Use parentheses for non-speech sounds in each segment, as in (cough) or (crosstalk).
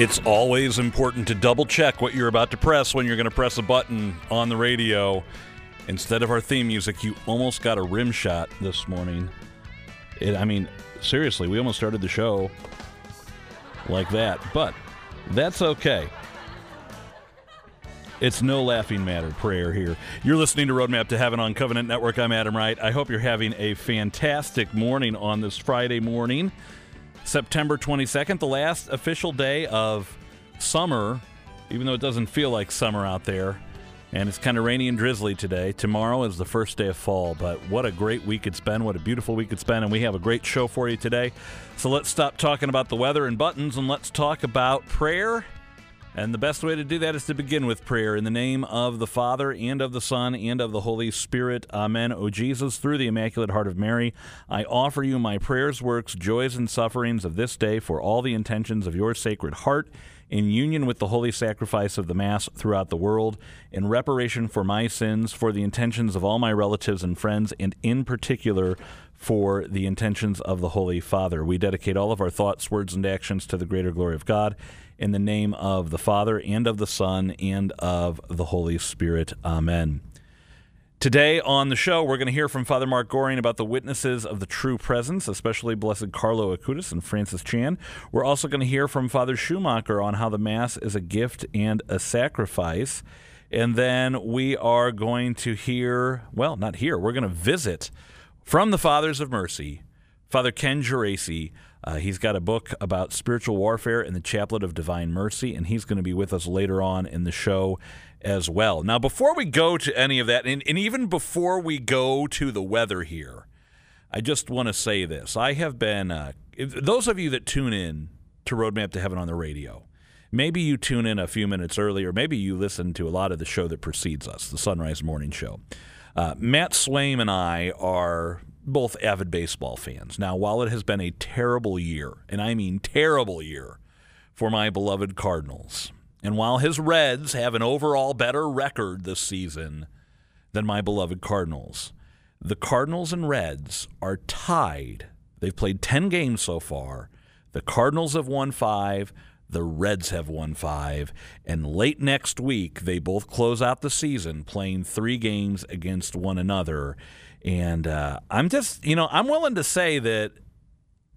It's always important to double check what you're about to press when you're going to press a button on the radio. Instead of our theme music, you almost got a rim shot this morning. It, I mean, seriously, we almost started the show like that, but that's okay. It's no laughing matter prayer here. You're listening to Roadmap to Heaven on Covenant Network. I'm Adam Wright. I hope you're having a fantastic morning on this Friday morning. September 22nd, the last official day of summer, even though it doesn't feel like summer out there. And it's kind of rainy and drizzly today. Tomorrow is the first day of fall, but what a great week it's been. What a beautiful week it's been. And we have a great show for you today. So let's stop talking about the weather and buttons and let's talk about prayer and the best way to do that is to begin with prayer in the name of the Father and of the Son and of the Holy Spirit. Amen. O Jesus, through the Immaculate Heart of Mary, I offer you my prayers, works, joys, and sufferings of this day for all the intentions of your Sacred Heart in union with the holy sacrifice of the Mass throughout the world, in reparation for my sins, for the intentions of all my relatives and friends, and in particular for the intentions of the Holy Father. We dedicate all of our thoughts, words, and actions to the greater glory of God in the name of the Father and of the Son and of the Holy Spirit. Amen. Today on the show, we're going to hear from Father Mark Goring about the witnesses of the true presence, especially Blessed Carlo Acutis and Francis Chan. We're also going to hear from Father Schumacher on how the Mass is a gift and a sacrifice. And then we are going to hear, well, not here, we're going to visit from the Fathers of Mercy, Father Ken Geraci uh, he's got a book about spiritual warfare in the Chaplet of Divine Mercy, and he's going to be with us later on in the show as well. Now, before we go to any of that, and, and even before we go to the weather here, I just want to say this. I have been, uh, those of you that tune in to Roadmap to Heaven on the radio, maybe you tune in a few minutes earlier, maybe you listen to a lot of the show that precedes us, the Sunrise Morning Show. Uh, Matt Swaim and I are both avid baseball fans. Now, while it has been a terrible year, and I mean terrible year, for my beloved Cardinals, and while his Reds have an overall better record this season than my beloved Cardinals, the Cardinals and Reds are tied. They've played 10 games so far. The Cardinals have won five. The Reds have won five. And late next week, they both close out the season playing three games against one another. And uh, I'm just, you know, I'm willing to say that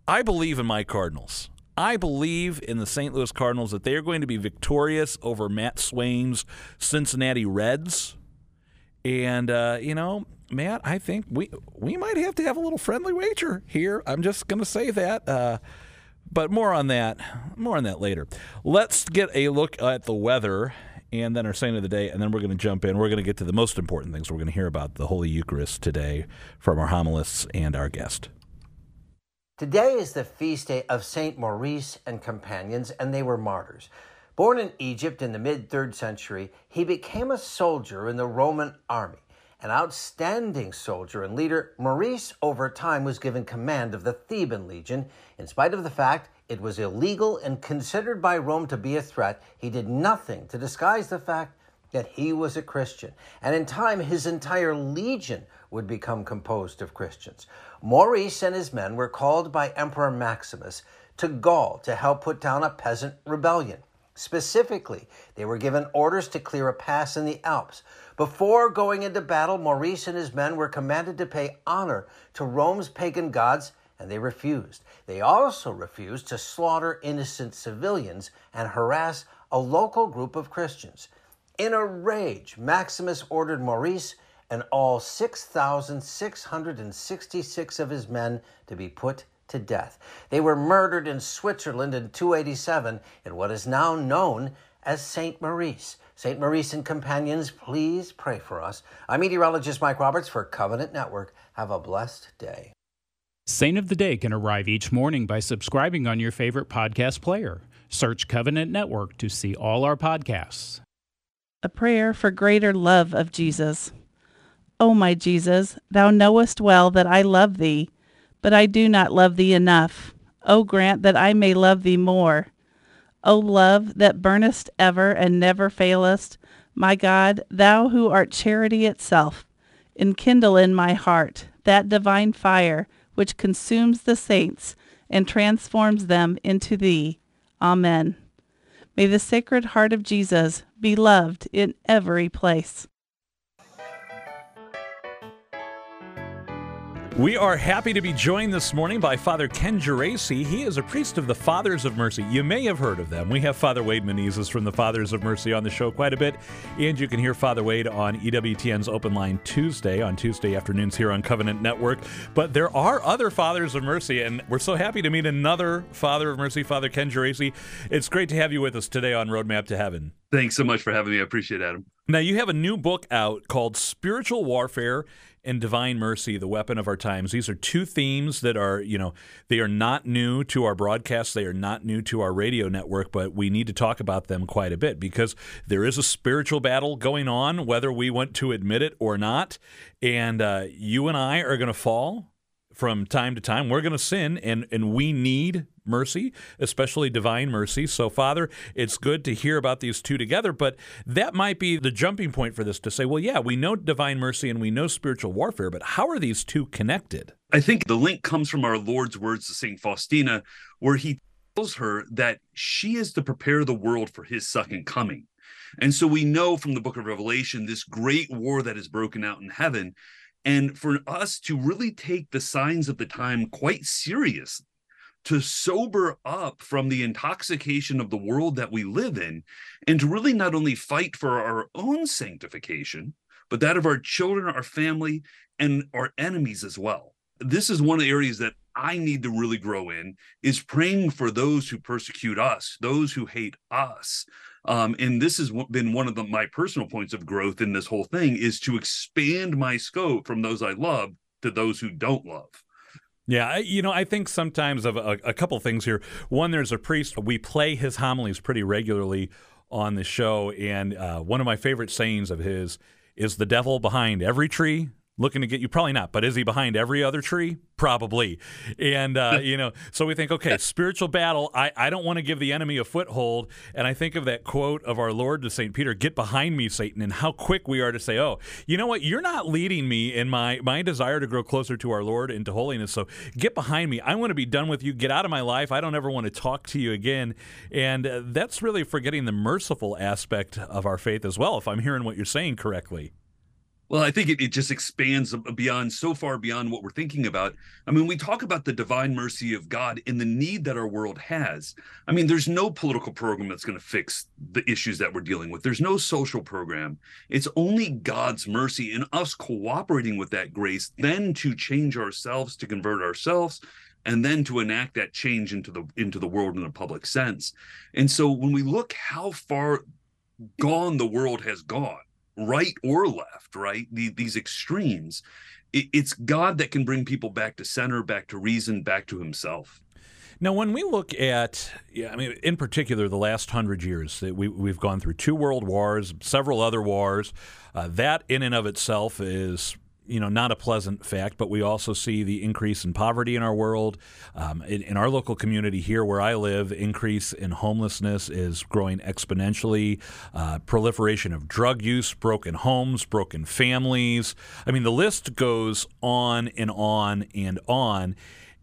I believe in my Cardinals. I believe in the St. Louis Cardinals that they are going to be victorious over Matt Swaim's Cincinnati Reds. And uh, you know, Matt, I think we we might have to have a little friendly wager here. I'm just going to say that. Uh, but more on that, more on that later. Let's get a look at the weather and then our saint of the day, and then we're going to jump in. We're going to get to the most important things. We're going to hear about the Holy Eucharist today from our homilists and our guest. Today is the feast day of Saint Maurice and companions, and they were martyrs. Born in Egypt in the mid third century, he became a soldier in the Roman army. An outstanding soldier and leader, Maurice over time was given command of the Theban legion, in spite of the fact it was illegal and considered by Rome to be a threat. He did nothing to disguise the fact that he was a Christian. And in time, his entire legion would become composed of Christians. Maurice and his men were called by Emperor Maximus to Gaul to help put down a peasant rebellion. Specifically, they were given orders to clear a pass in the Alps. Before going into battle, Maurice and his men were commanded to pay honor to Rome's pagan gods and they refused. They also refused to slaughter innocent civilians and harass a local group of Christians. In a rage, Maximus ordered Maurice and all 6,666 of his men to be put to death. They were murdered in Switzerland in 287 in what is now known as St. Maurice. St. Maurice and companions, please pray for us. I'm meteorologist Mike Roberts for Covenant Network. Have a blessed day. Saint of the Day can arrive each morning by subscribing on your favorite podcast player. Search Covenant Network to see all our podcasts. A prayer for greater love of Jesus. O my Jesus, thou knowest well that I love thee, but I do not love thee enough. O grant that I may love thee more. O love that burnest ever and never failest, my God, thou who art charity itself, enkindle in my heart that divine fire which consumes the saints and transforms them into thee. Amen. May the Sacred Heart of Jesus be loved in every place. We are happy to be joined this morning by Father Ken Geraci. He is a priest of the Fathers of Mercy. You may have heard of them. We have Father Wade Menezes from the Fathers of Mercy on the show quite a bit, and you can hear Father Wade on EWTN's Open Line Tuesday on Tuesday afternoons here on Covenant Network. But there are other Fathers of Mercy, and we're so happy to meet another Father of Mercy, Father Ken Geraci. It's great to have you with us today on Roadmap to Heaven. Thanks so much for having me. I appreciate it, Adam. Now, you have a new book out called Spiritual Warfare and divine mercy, the weapon of our times. These are two themes that are, you know, they are not new to our broadcast. They are not new to our radio network, but we need to talk about them quite a bit because there is a spiritual battle going on, whether we want to admit it or not. And uh, you and I are going to fall from time to time. We're going to sin, and, and we need mercy, especially divine mercy. So, Father, it's good to hear about these two together, but that might be the jumping point for this to say, well, yeah, we know divine mercy and we know spiritual warfare, but how are these two connected? I think the link comes from our Lord's words to St. Faustina, where he tells her that she is to prepare the world for his second coming. And so we know from the book of Revelation this great war that is broken out in heaven and for us to really take the signs of the time quite seriously, to sober up from the intoxication of the world that we live in, and to really not only fight for our own sanctification, but that of our children, our family, and our enemies as well. This is one of the areas that I need to really grow in is praying for those who persecute us, those who hate us, um, and this has been one of the, my personal points of growth in this whole thing is to expand my scope from those I love to those who don't love. Yeah, you know, I think sometimes of a, a couple things here. One, there's a priest. We play his homilies pretty regularly on the show, and uh, one of my favorite sayings of his is, "The devil behind every tree looking to get you. Probably not but is he behind every other tree? Probably. And uh, (laughs) you know so we think okay spiritual battle. I, I don't want to give the enemy a foothold. And i think of that quote of our lord to st peter get behind me satan and how quick we are to say oh you know what? You're not leading me in my my desire to grow closer to our lord and to holiness. So get behind me. I want to be done with you. Get out of my life. I don't ever want to talk to you again. And uh, that's really forgetting the merciful aspect of our faith as well if i'm hearing what you're saying correctly well, I think it, it just expands beyond so far beyond what we're thinking about. I mean, we talk about the divine mercy of God and the need that our world has. I mean, there's no political program that's going to fix the issues that we're dealing with. There's no social program. It's only God's mercy and us cooperating with that grace, then to change ourselves, to convert ourselves, and then to enact that change into the into the world in a public sense. And so when we look how far gone the world has gone right or left, right? The, these extremes. It, it's God that can bring people back to center, back to reason, back to Himself. Now, when we look at, yeah, I mean, in particular, the last hundred years, we, we've gone through two world wars, several other wars. Uh, that, in and of itself, is you know, not a pleasant fact, but we also see the increase in poverty in our world. Um, in, in, our local community here where I live, increase in homelessness is growing exponentially. Uh, proliferation of drug use, broken homes, broken families. I mean, the list goes on and on and on.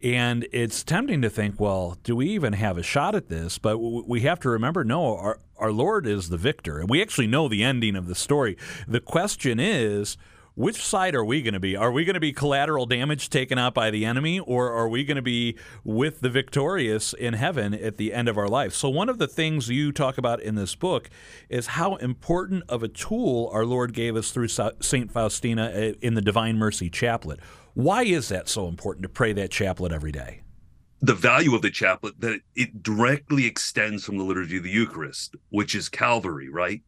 And it's tempting to think, well, do we even have a shot at this? But we have to remember, no, our, our Lord is the victor. And we actually know the ending of the story. The question is, which side are we going to be? Are we going to be collateral damage taken out by the enemy, or are we going to be with the victorious in heaven at the end of our life? So, one of the things you talk about in this book is how important of a tool our Lord gave us through St. Faustina uh, in the Divine Mercy Chaplet. Why is that so important to pray that chaplet every day? The value of the chaplet that it directly extends from the liturgy of the Eucharist, which is Calvary, right?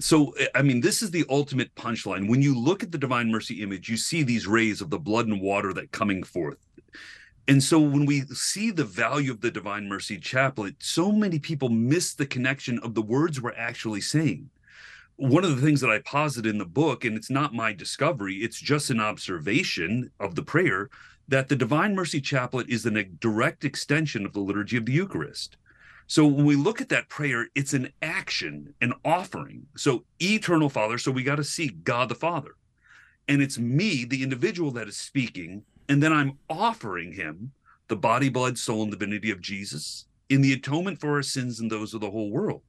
So, I mean, this is the ultimate punchline. When you look at the Divine Mercy image, you see these rays of the blood and water that coming forth. And so when we see the value of the Divine Mercy Chaplet, so many people miss the connection of the words we're actually saying. One of the things that I posit in the book, and it's not my discovery, it's just an observation of the prayer, that the Divine Mercy Chaplet is a direct extension of the liturgy of the Eucharist. So when we look at that prayer, it's an action, an offering. So eternal Father, so we got to see God the Father. And it's me, the individual that is speaking, and then I'm offering him the body, blood, soul, and divinity of Jesus in the atonement for our sins and those of the whole world.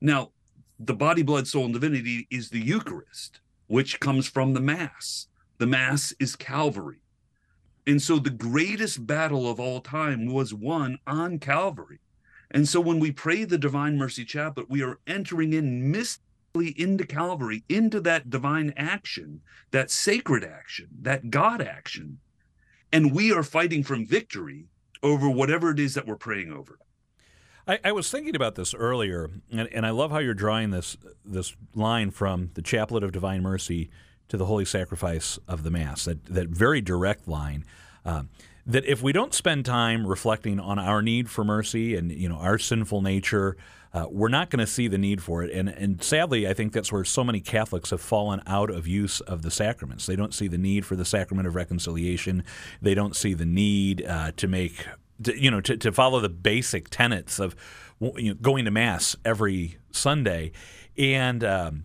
Now, the body, blood, soul, and divinity is the Eucharist, which comes from the Mass. The Mass is Calvary. And so the greatest battle of all time was won on Calvary. And so when we pray the Divine Mercy Chaplet, we are entering in mystically into Calvary, into that divine action, that sacred action, that God action. And we are fighting from victory over whatever it is that we're praying over. I, I was thinking about this earlier, and, and, I love how you're drawing this this line from the Chaplet of Divine Mercy to the Holy Sacrifice of the Mass. That that very direct line. Uh, that if we don't spend time reflecting on our need for mercy and you know our sinful nature, uh, we're not going to see the need for it. And and sadly, I think that's where so many Catholics have fallen out of use of the sacraments. They don't see the need for the sacrament of reconciliation. They don't see the need uh, to make to, you know to, to follow the basic tenets of you know, going to mass every Sunday. And um,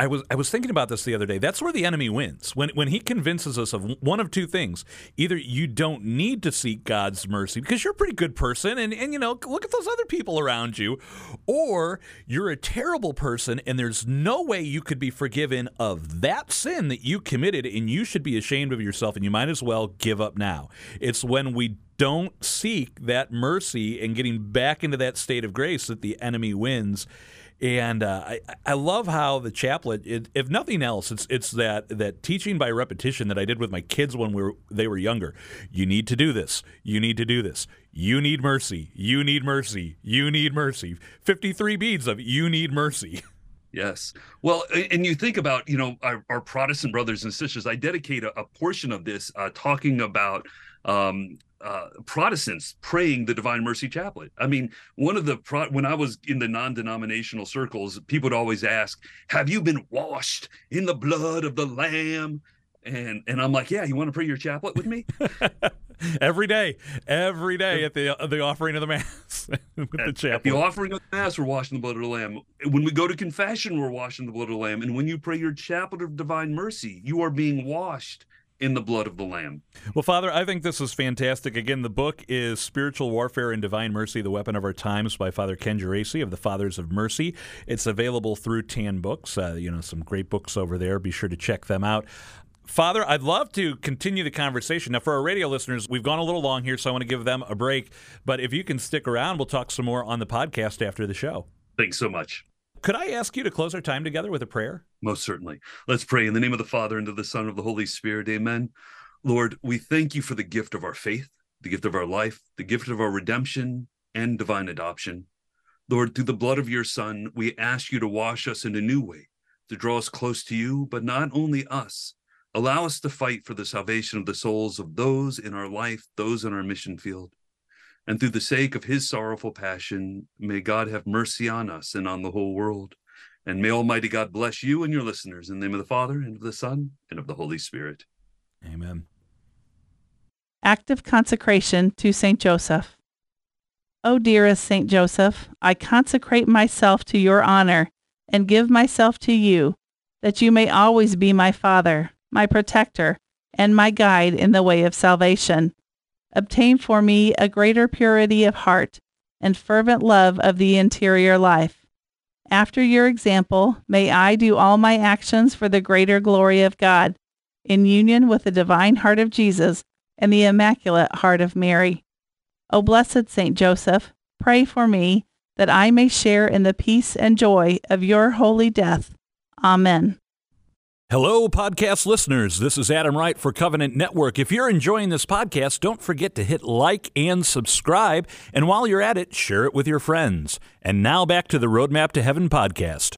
I was I was thinking about this the other day. That's where the enemy wins. When when he convinces us of one of two things. Either you don't need to seek God's mercy because you're a pretty good person and, and you know, look at those other people around you, or you're a terrible person and there's no way you could be forgiven of that sin that you committed and you should be ashamed of yourself and you might as well give up now. It's when we don't seek that mercy and getting back into that state of grace that the enemy wins. And uh, I, I love how the chaplet, it, if nothing else, it's it's that that teaching by repetition that I did with my kids when we were they were younger. You need to do this. You need to do this. You need mercy. You need mercy. You need mercy. Fifty three beads of you need mercy. (laughs) Yes. Well, and you think about, you know, our, our Protestant brothers and sisters, I dedicate a, a portion of this uh, talking about um, uh, Protestants praying the Divine Mercy Chaplet. I mean, one of the pro- when I was in the non-denominational circles, people would always ask, "Have you been washed in the blood of the Lamb?" And and I'm like, "Yeah, you want to pray your chaplet with me?" (laughs) every day, every day at the the offering of the mass (laughs) with at, the chaplet. The offering of the mass, we're washing the blood of the Lamb. When we go to confession, we're washing the blood of the Lamb. And when you pray your chaplet of divine mercy, you are being washed in the blood of the Lamb. Well, Father, I think this is fantastic. Again, the book is Spiritual Warfare and Divine Mercy, The Weapon of Our Times by Father Ken Geraci of the Fathers of Mercy. It's available through Tan Books. Uh, you know, some great books over there. Be sure to check them out. Father, I'd love to continue the conversation. Now, for our radio listeners, we've gone a little long here, so I want to give them a break. But if you can stick around, we'll talk some more on the podcast after the show. Thanks so much. Could I ask you to close our time together with a prayer? Most certainly. Let's pray in the name of the Father, and of the Son, and of the Holy Spirit. Amen. Lord, we thank you for the gift of our faith, the gift of our life, the gift of our redemption and divine adoption. Lord, through the blood of your Son, we ask you to wash us in a new way, to draw us close to you, but not only us. Allow us to fight for the salvation of the souls of those in our life, those in our mission field. And through the sake of his sorrowful passion, may God have mercy on us and on the whole world. And may Almighty God bless you and your listeners in the name of the Father, and of the Son, and of the Holy Spirit. Amen. Active consecration to St. Joseph. O dearest St. Joseph, I consecrate myself to your honor and give myself to you, that you may always be my Father, my protector, and my guide in the way of salvation obtain for me a greater purity of heart and fervent love of the interior life. After your example, may I do all my actions for the greater glory of God, in union with the divine heart of Jesus and the immaculate heart of Mary. O blessed Saint Joseph, pray for me that I may share in the peace and joy of your holy death. Amen. Hello, podcast listeners. This is Adam Wright for Covenant Network. If you're enjoying this podcast, don't forget to hit like and subscribe. And while you're at it, share it with your friends. And now back to the Roadmap to Heaven podcast.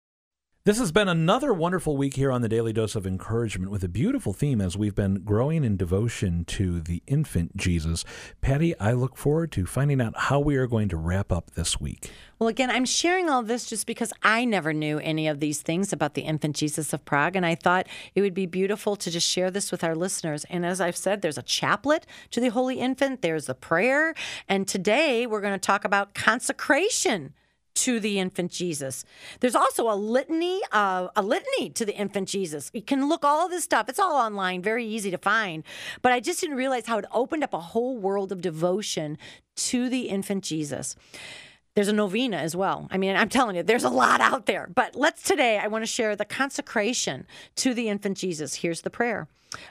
This has been another wonderful week here on the Daily Dose of Encouragement with a beautiful theme as we've been growing in devotion to the infant Jesus. Patty, I look forward to finding out how we are going to wrap up this week. Well, again, I'm sharing all this just because I never knew any of these things about the infant Jesus of Prague. And I thought it would be beautiful to just share this with our listeners. And as I've said, there's a chaplet to the Holy Infant, there's a prayer. And today we're going to talk about consecration to the infant Jesus. There's also a litany, uh, a litany to the infant Jesus. You can look all this stuff. It's all online, very easy to find. But I just didn't realize how it opened up a whole world of devotion to the infant Jesus. There's a novena as well. I mean, I'm telling you, there's a lot out there. But let's today, I want to share the consecration to the infant Jesus. Here's the prayer.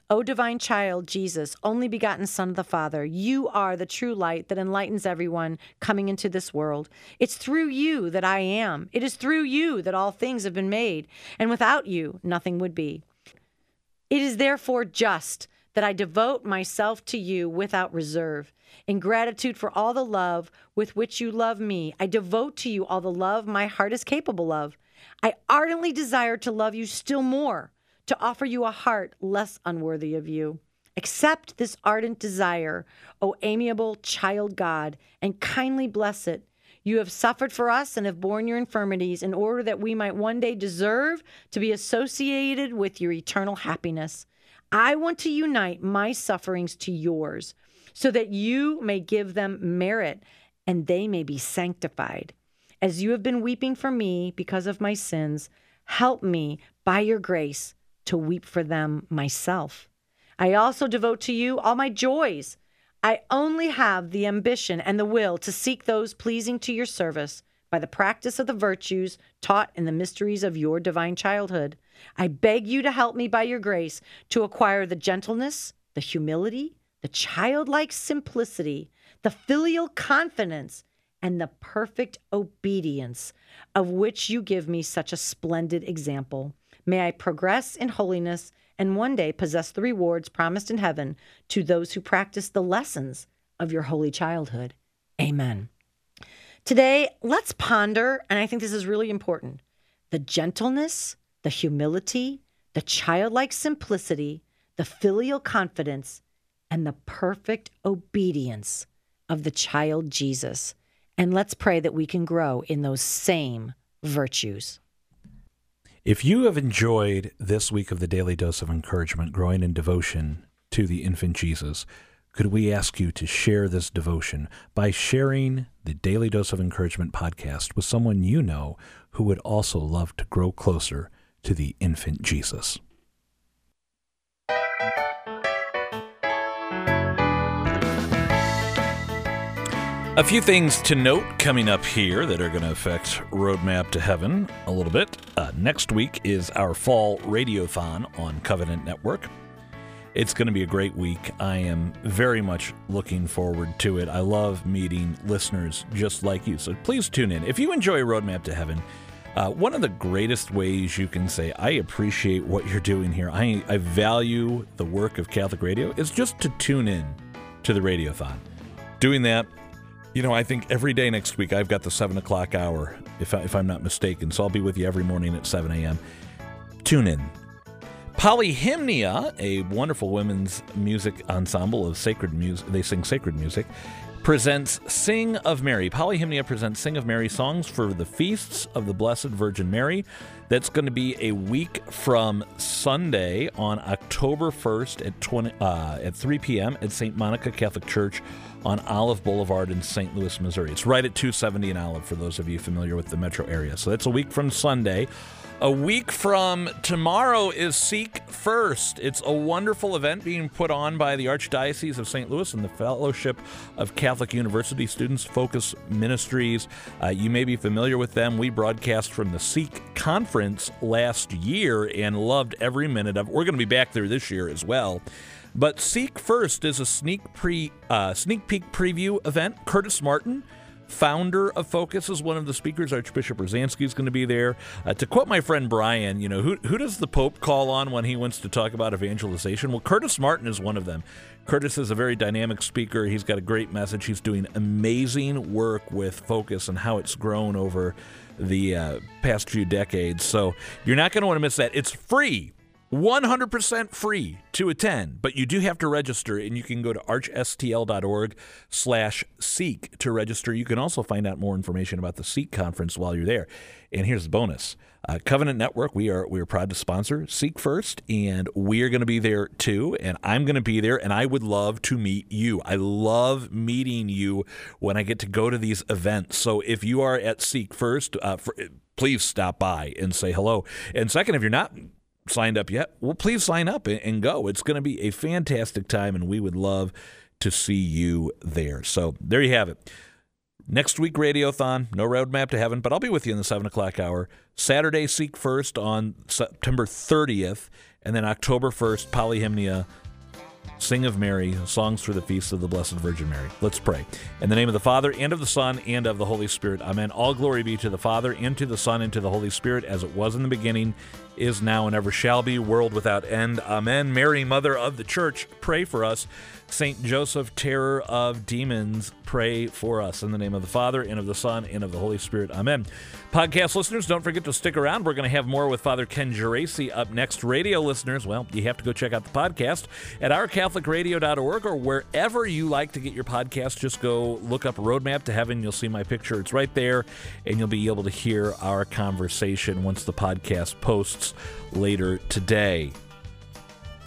O divine child, Jesus, only begotten Son of the Father, you are the true light that enlightens everyone coming into this world. It's through you that I am. It is through you that all things have been made, and without you, nothing would be. It is therefore just that I devote myself to you without reserve. In gratitude for all the love with which you love me, I devote to you all the love my heart is capable of. I ardently desire to love you still more to offer you a heart less unworthy of you. Accept this ardent desire, O amiable child God, and kindly bless it. You have suffered for us and have borne your infirmities in order that we might one day deserve to be associated with your eternal happiness. I want to unite my sufferings to yours so that you may give them merit and they may be sanctified. As you have been weeping for me because of my sins, help me by your grace to weep for them myself. I also devote to you all my joys. I only have the ambition and the will to seek those pleasing to your service by the practice of the virtues taught in the mysteries of your divine childhood. I beg you to help me by your grace to acquire the gentleness, the humility, the childlike simplicity, the filial confidence, and the perfect obedience of which you give me such a splendid example. May I progress in holiness and one day possess the rewards promised in heaven to those who practice the lessons of your holy childhood. Amen. Today, let's ponder, and I think this is really important the gentleness, the humility, the childlike simplicity, the filial confidence, and the perfect obedience of the child Jesus. And let's pray that we can grow in those same virtues. If you have enjoyed this week of the Daily Dose of Encouragement, growing in devotion to the infant Jesus, could we ask you to share this devotion by sharing the Daily Dose of Encouragement podcast with someone you know who would also love to grow closer to the infant Jesus? A few things to note coming up here that are going to affect Roadmap to Heaven a little bit. Uh, next week is our fall radiothon on Covenant Network. It's going to be a great week. I am very much looking forward to it. I love meeting listeners just like you. So please tune in. If you enjoy Roadmap to Heaven, uh, one of the greatest ways you can say, I appreciate what you're doing here, I, I value the work of Catholic Radio, is just to tune in to the radiothon. Doing that you know, I think every day next week I've got the 7 o'clock hour, if, I, if I'm not mistaken. So I'll be with you every morning at 7 a.m. Tune in. Polyhymnia, a wonderful women's music ensemble of sacred music, they sing sacred music, presents Sing of Mary. Polyhymnia presents Sing of Mary songs for the feasts of the Blessed Virgin Mary. That's going to be a week from Sunday on October 1st at 20 uh, at 3 p.m. at St. Monica Catholic Church on Olive Boulevard in St. Louis, Missouri. It's right at 270 and Olive for those of you familiar with the metro area. So that's a week from Sunday. A week from tomorrow is Seek First. It's a wonderful event being put on by the Archdiocese of St. Louis and the Fellowship of Catholic University Students Focus Ministries. Uh, you may be familiar with them. We broadcast from the Seek Conference last year and loved every minute of it. We're going to be back there this year as well. But Seek First is a sneak pre uh, sneak peek preview event. Curtis Martin founder of Focus, is one of the speakers. Archbishop Rozanski is going to be there. Uh, to quote my friend Brian, you know, who, who does the Pope call on when he wants to talk about evangelization? Well, Curtis Martin is one of them. Curtis is a very dynamic speaker. He's got a great message. He's doing amazing work with Focus and how it's grown over the uh, past few decades. So you're not going to want to miss that. It's free. 100% free to attend, but you do have to register, and you can go to archstl.org slash seek to register. You can also find out more information about the Seek conference while you're there. And here's the bonus. Uh, Covenant Network, we are we are proud to sponsor Seek First, and we are going to be there too. And I'm going to be there, and I would love to meet you. I love meeting you when I get to go to these events. So if you are at Seek First, uh, for, please stop by and say hello. And second, if you're not signed up yet, well, please sign up and go. It's going to be a fantastic time, and we would love to see you there. So there you have it. Next week, Radiothon, no roadmap to heaven, but I'll be with you in the 7 o'clock hour. Saturday, Seek First on September 30th, and then October 1st, Polyhymnia, Sing of Mary, songs for the feast of the Blessed Virgin Mary. Let's pray. In the name of the Father, and of the Son, and of the Holy Spirit. Amen. All glory be to the Father, and to the Son, and to the Holy Spirit, as it was in the beginning, is now, and ever shall be, world without end. Amen. Mary, Mother of the Church, pray for us. Saint Joseph, terror of demons, pray for us. In the name of the Father, and of the Son, and of the Holy Spirit. Amen. Podcast listeners, don't forget to stick around. We're going to have more with Father Ken Geraci up next. Radio listeners, well, you have to go check out the podcast at ourcatholicradio.org or wherever you like to get your podcast. Just go look up Roadmap to Heaven. You'll see my picture. It's right there, and you'll be able to hear our conversation once the podcast posts later today.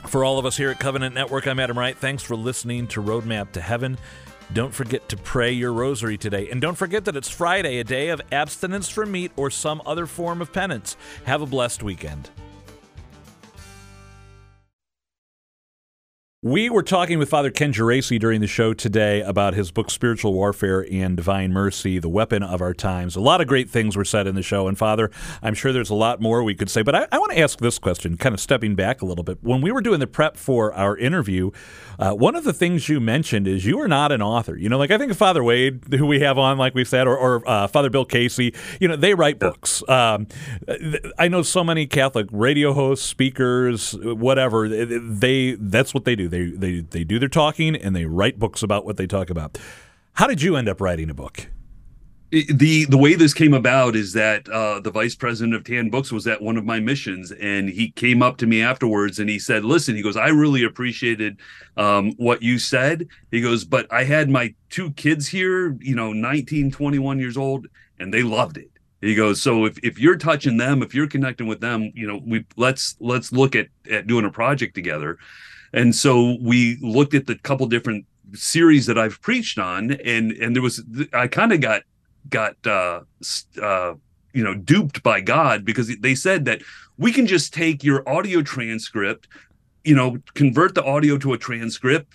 For all of us here at Covenant Network, I'm Adam Wright. Thanks for listening to Roadmap to Heaven. Don't forget to pray your rosary today. And don't forget that it's Friday, a day of abstinence from meat or some other form of penance. Have a blessed weekend. We were talking with Father Ken Geraci during the show today about his book, Spiritual Warfare and Divine Mercy, the weapon of our times. A lot of great things were said in the show. And, Father, I'm sure there's a lot more we could say. But I, I want to ask this question, kind of stepping back a little bit. When we were doing the prep for our interview, uh, one of the things you mentioned is you are not an author. You know, like I think of Father Wade, who we have on, like we said, or, or uh, Father Bill Casey, you know, they write books. Um, I know so many Catholic radio hosts, speakers, whatever, they that's what they do they they they do their talking and they write books about what they talk about. How did you end up writing a book? the the way this came about is that uh, the vice president of Tan Books was at one of my missions, and he came up to me afterwards and he said, "Listen," he goes, "I really appreciated um, what you said." He goes, "But I had my two kids here, you know, 19, 21 years old, and they loved it." He goes, "So if if you're touching them, if you're connecting with them, you know, we let's let's look at at doing a project together." And so we looked at the couple different series that I've preached on, and and there was I kind of got got uh, uh, you know duped by God because they said that we can just take your audio transcript, you know, convert the audio to a transcript,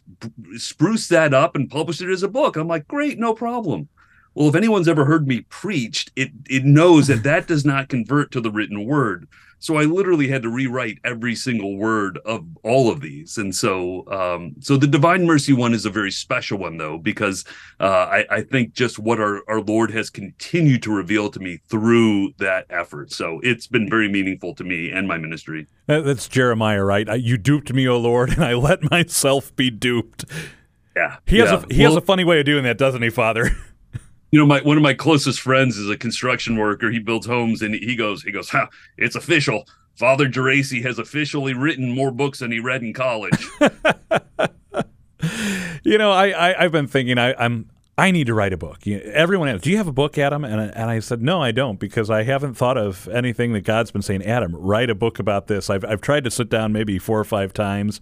spruce that up, and publish it as a book. I'm like, great, no problem. Well, if anyone's ever heard me preached, it it knows that that does not convert to the written word. So I literally had to rewrite every single word of all of these. And so, um, so the Divine Mercy one is a very special one, though, because uh, I, I think just what our, our Lord has continued to reveal to me through that effort. So it's been very meaningful to me and my ministry. That's Jeremiah, right? You duped me, O Lord, (laughs) and I let myself be duped. Yeah, he has yeah. a he well, has a funny way of doing that, doesn't he, Father? (laughs) you know my one of my closest friends is a construction worker he builds homes and he goes he goes huh, it's official father Geraci has officially written more books than he read in college (laughs) you know I, I have been thinking I, i'm I need to write a book. Everyone asks, "Do you have a book, Adam?" And I, and I said, "No, I don't, because I haven't thought of anything that God's been saying. Adam, write a book about this." I've I've tried to sit down maybe four or five times,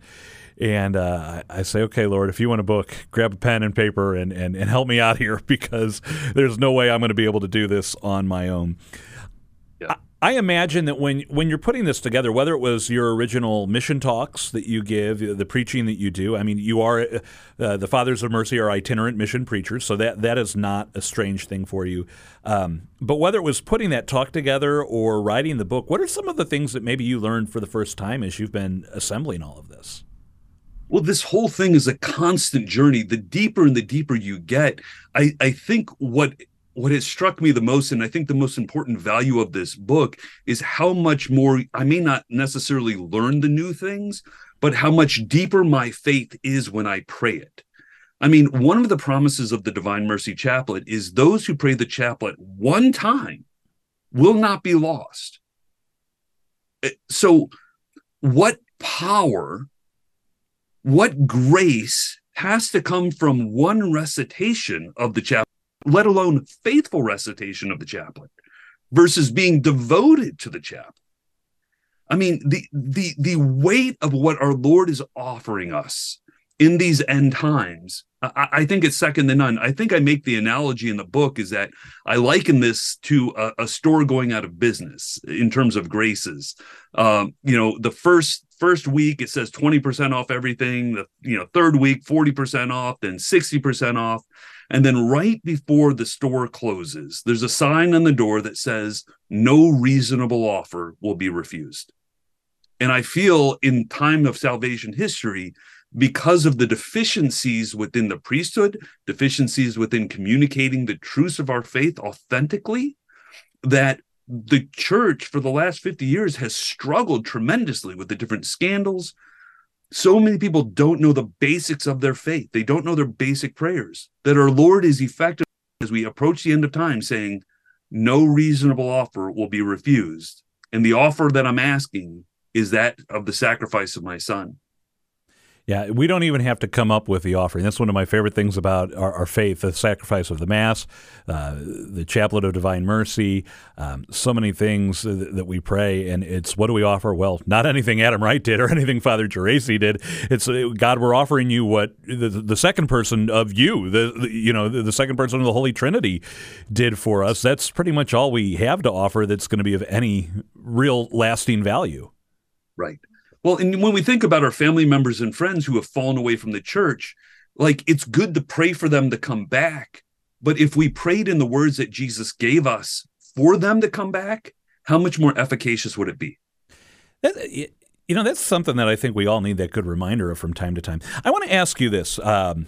and uh, I say, okay, Lord, if you want a book, grab a pen and paper and, and, and help me out here (laughs) because there's no way I'm going to be able to do this on my own. Yeah. I, I imagine that when when you're putting this together, whether it was your original mission talks that you give, the preaching that you do, I mean, you are uh, uh the Fathers of Mercy are itinerant mission preachers, so that that is not a strange thing for you. Um, but whether it was putting that talk together or writing the book, what are some of the things that maybe you learned for the first time as you've been assembling all of this? Well this whole thing is a constant journey. The deeper and the deeper you get i i think what what has struck me the most and i think the most important value of this book is how much more i may not necessarily learn the new things but how much deeper my faith is when i pray it. I mean one of the promises of the divine mercy chaplet is those who pray the chaplet one time will not be lost. Eh, so what power what grace has to come from one recitation of the chaplet, let alone faithful recitation of the chaplet, versus being devoted to the chaplet. I mean, the the the weight of what our Lord is offering us in these end times, I, I, think it's second to none. I think I make the analogy in the book is that I liken this to a, a store going out of business in terms of graces. Um, you know, the first first week it says 20% off everything, the you know, third week 40% off, then 60% off. And then right before the store closes, there's a sign on the door that says no reasonable offer will be refused. And I feel in time of salvation history, because of the deficiencies within the priesthood, deficiencies within communicating the truths of our faith authentically, that the church for the last 50 years has struggled tremendously with the different scandals. So many people don't know the basics of their faith. They don't know their basic prayers. That our Lord is effective as we approach the end of time, saying, No reasonable offer will be refused. And the offer that I'm asking is that of the sacrifice of my son. Yeah, we don't even have to come up with the offering. That's one of my favorite things about our, our faith the sacrifice of the Mass, uh, the Chaplet of Divine Mercy, um, so many things that we pray. And it's what do we offer? Well, not anything Adam Wright did or (laughs) anything Father Geraci did. It's uh, God, we're offering you what the, the second person of you, the, the you know, the, the second person of the Holy Trinity did for us. That's pretty much all we have to offer that's going to be of any real lasting value. Right. Well, and when we think about our family members and friends who have fallen away from the church, like it's good to pray for them to come back. But if we prayed in the words that Jesus gave us for them to come back, how much more efficacious would it be? You know, that's something that I think we all need that good reminder of from time to time. I want to ask you this. Um,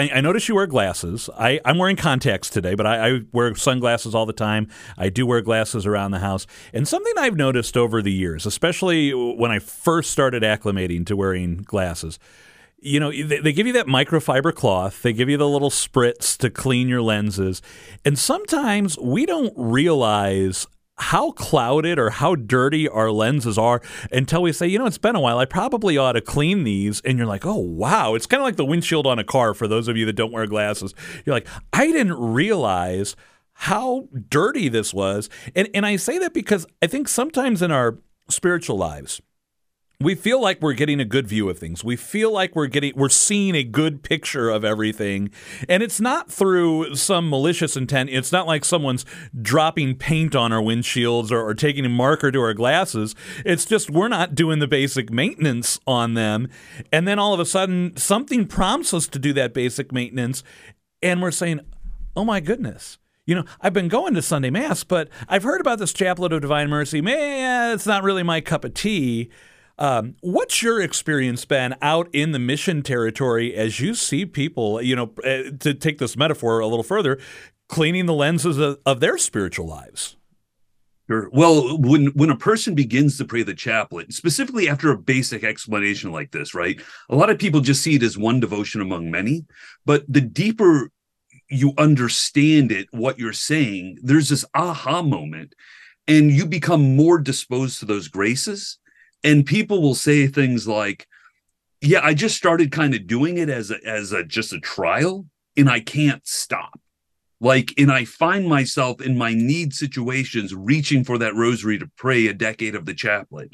I, I notice you wear glasses. I, I'm wearing contacts today, but I, I wear sunglasses all the time. I do wear glasses around the house. And something I've noticed over the years, especially when I first started acclimating to wearing glasses, you know, they, they, give you that microfiber cloth. They give you the little spritz to clean your lenses. And sometimes we don't realize how clouded or how dirty our lenses are until we say, you know, it's been a while. I probably ought to clean these. And you're like, oh, wow. It's kind of like the windshield on a car for those of you that don't wear glasses. You're like, I didn't realize how dirty this was. And, and I say that because I think sometimes in our spiritual lives, we feel like we're getting a good view of things. We feel like we're getting we're seeing a good picture of everything. And it's not through some malicious intent. It's not like someone's dropping paint on our windshields or, or taking a marker to our glasses. It's just we're not doing the basic maintenance on them. And then all of a sudden something prompts us to do that basic maintenance and we're saying, "Oh my goodness." you know, I've been going to Sunday Mass, but I've heard about this Chaplet of Divine Mercy. Man, it's not really my cup of tea. Um, what's your experience been out in the mission territory as you see people, you know, uh, to take this metaphor a little further, cleaning the lenses of, of their spiritual lives? Sure. Well, when when a person begins to pray the chaplet, specifically after a basic explanation like this, right? A lot of people just see it as one devotion among many, but the deeper you understand it, what you're saying, there's this aha moment, and you become more disposed to those graces and people will say things like yeah i just started kind of doing it as a as a just a trial and i can't stop. Like and i find myself in my need situations reaching for that rosary to pray a decade of the chaplet.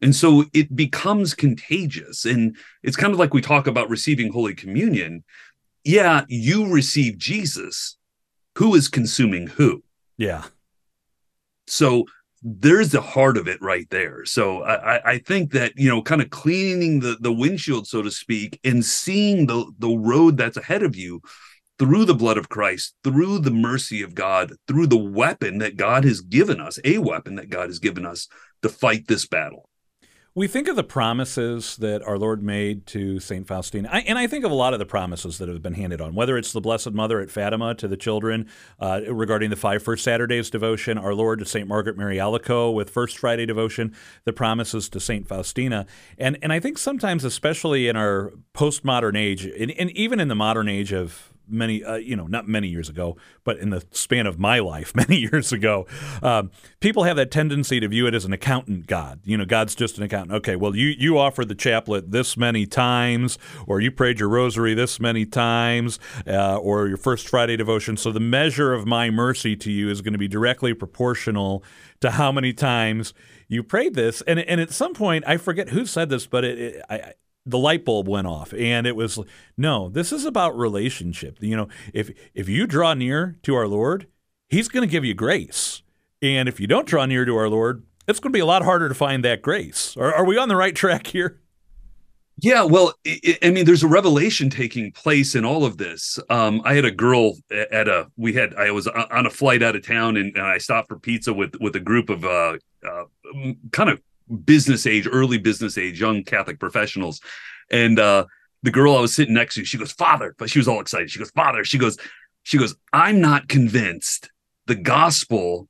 And so it becomes contagious and it's kind of like we talk about receiving holy communion. Yeah you receive jesus who is consuming who? Yeah. So there's the heart of it right there. So I, I think that you know, kind of cleaning the the windshield, so to speak, and seeing the the road that's ahead of you through the blood of Christ, through the mercy of God, through the weapon that God has given us, a weapon that God has given us to fight this battle. We think of the promises that our Lord made to St. Faustina, I, and I think of a lot of the promises that have been handed on, whether it's the Blessed Mother at Fatima to the children uh, regarding the five First Saturdays devotion, our Lord to St. Margaret Mary Alacoque with First Friday devotion, the promises to St. Faustina. And, and I think sometimes, especially in our postmodern age, and, and even in the modern age of many, uh, you know, not many years ago, but in the span of my life, (laughs) many years ago, um, people have that tendency to view it as an accountant God. You know, God's just an accountant. Okay, well, you you offered the chaplet this many times, or you prayed your rosary this many times, uh, or your First Friday devotion. So the measure of my mercy to you is going to be directly proportional to how many times you prayed this. And and at some point, I forget who said this, but it, it I the light bulb went off and it was no this is about relationship you know if if you draw near to our lord he's going to give you grace and if you don't draw near to our lord it's going to be a lot harder to find that grace. Are, are we on the right track here? Yeah, well, I mean, there's a revelation taking place in all of this. Um, I had a girl at a, we had, I was on a flight out of town, and, and I stopped for pizza with with a group of uh, uh, kind of business age, early business age, young Catholic professionals, and uh, the girl I was sitting next to, she goes, "Father," but she was all excited. She goes, "Father," she goes, she goes, "I'm not convinced the gospel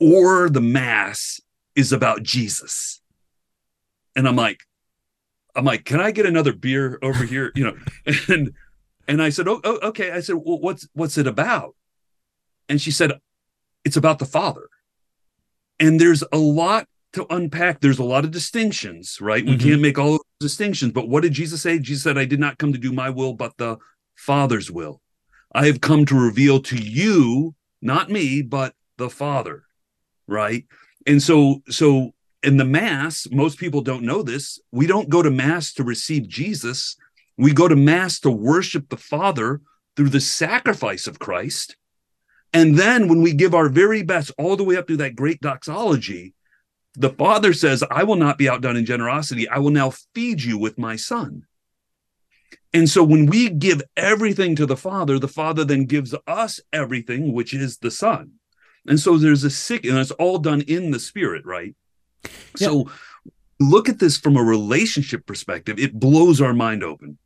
or the mass is about Jesus," and I'm like I'm like, can I get another beer over here? You know, (laughs) and and I said, oh, oh okay. I said, well, what's what's it about? And she said, it's about the Father. And there's a lot to unpack. There's a lot of distinctions, right? We mm-hmm. can't make all distinctions. But what did Jesus say? Jesus said, I did not come to do my will, but the Father's will. I have come to reveal to you, not me, but the Father, right? And so, so in the mass most people don't know this we don't go to mass to receive jesus we go to mass to worship the father through the sacrifice of christ and then when we give our very best all the way up to that great doxology the father says i will not be outdone in generosity i will now feed you with my son and so when we give everything to the father the father then gives us everything which is the son and so there's a sick and it's all done in the spirit right so look at this from a relationship perspective. It blows our mind open.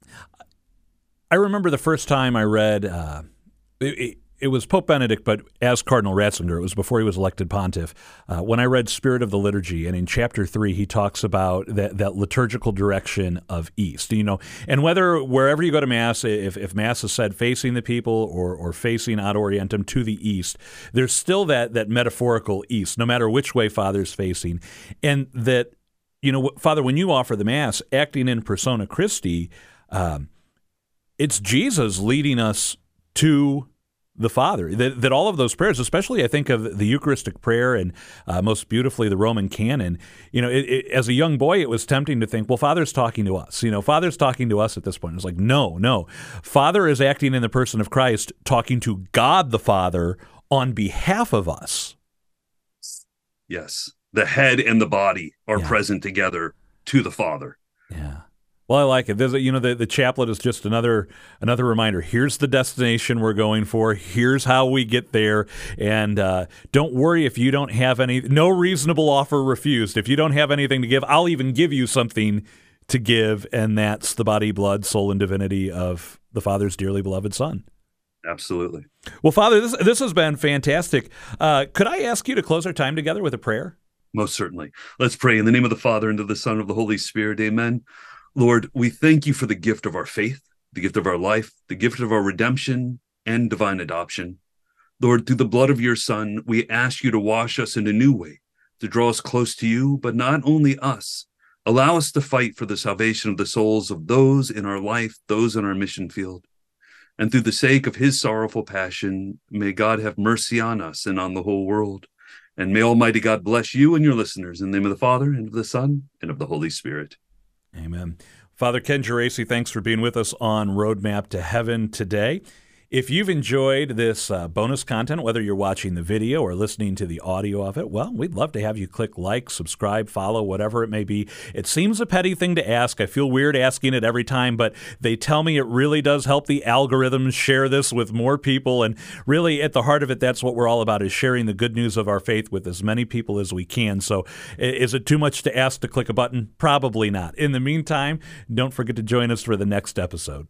I remember the first time I read. Uh, it, it, was Pope Benedict, but as Cardinal Ratzinger, it was before he was elected pontiff. Uh, when I read Spirit of the Liturgy, and in chapter three, he talks about that, that liturgical direction of East. You know, and whether wherever you go to Mass, if, if Mass is said facing the people or, or facing ad orientem to the East, there's still that, that metaphorical East, no matter which way Father's facing. And that, you know, Father, when you offer the Mass, acting in persona Christi, um, it's Jesus leading us to the Father. That, that all of those prayers, especially I think of the Eucharistic prayer and uh, most beautifully the Roman canon, you know, it, it, as a young boy, it was tempting to think, well, Father's talking to us. You know, Father's talking to us at this point. It's like, no, no. Father is acting in the person of Christ, talking to God the Father on behalf of us. Yes. The head and the body are yeah. present together to the Father. Yeah. Well, I like it. There's a, you know the, the chaplet is just another another reminder. Here's the destination we're going for. Here's how we get there. And uh, don't worry if you don't have any. No reasonable offer refused. If you don't have anything to give, I'll even give you something to give, and that's the body, blood, soul, and divinity of the Father's dearly beloved Son. Absolutely. Well, Father, this this has been fantastic. Uh, could I ask you to close our time together with a prayer? Most certainly. Let's pray in the name of the Father and of the Son and of the Holy Spirit. Amen. Lord, we thank you for the gift of our faith, the gift of our life, the gift of our redemption and divine adoption. Lord, through the blood of your Son, we ask you to wash us in a new way, to draw us close to you, but not only us. Allow us to fight for the salvation of the souls of those in our life, those in our mission field. And through the sake of his sorrowful passion, may God have mercy on us and on the whole world. And may Almighty God bless you and your listeners in the name of the Father, and of the Son, and of the Holy Spirit. Amen. Father Ken Geraci, thanks for being with us on Roadmap to Heaven today. If you've enjoyed this uh, bonus content, whether you're watching the video or listening to the audio of it, well, we'd love to have you click like, subscribe, follow, whatever it may be. It seems a petty thing to ask. I feel weird asking it every time, but they tell me it really does help the algorithms share this with more people. And really, at the heart of it, that's what we're all about is sharing the good news of our faith with as many people as we can. So is it too much to ask to click a button? Probably not. In the meantime, don't forget to join us for the next episode.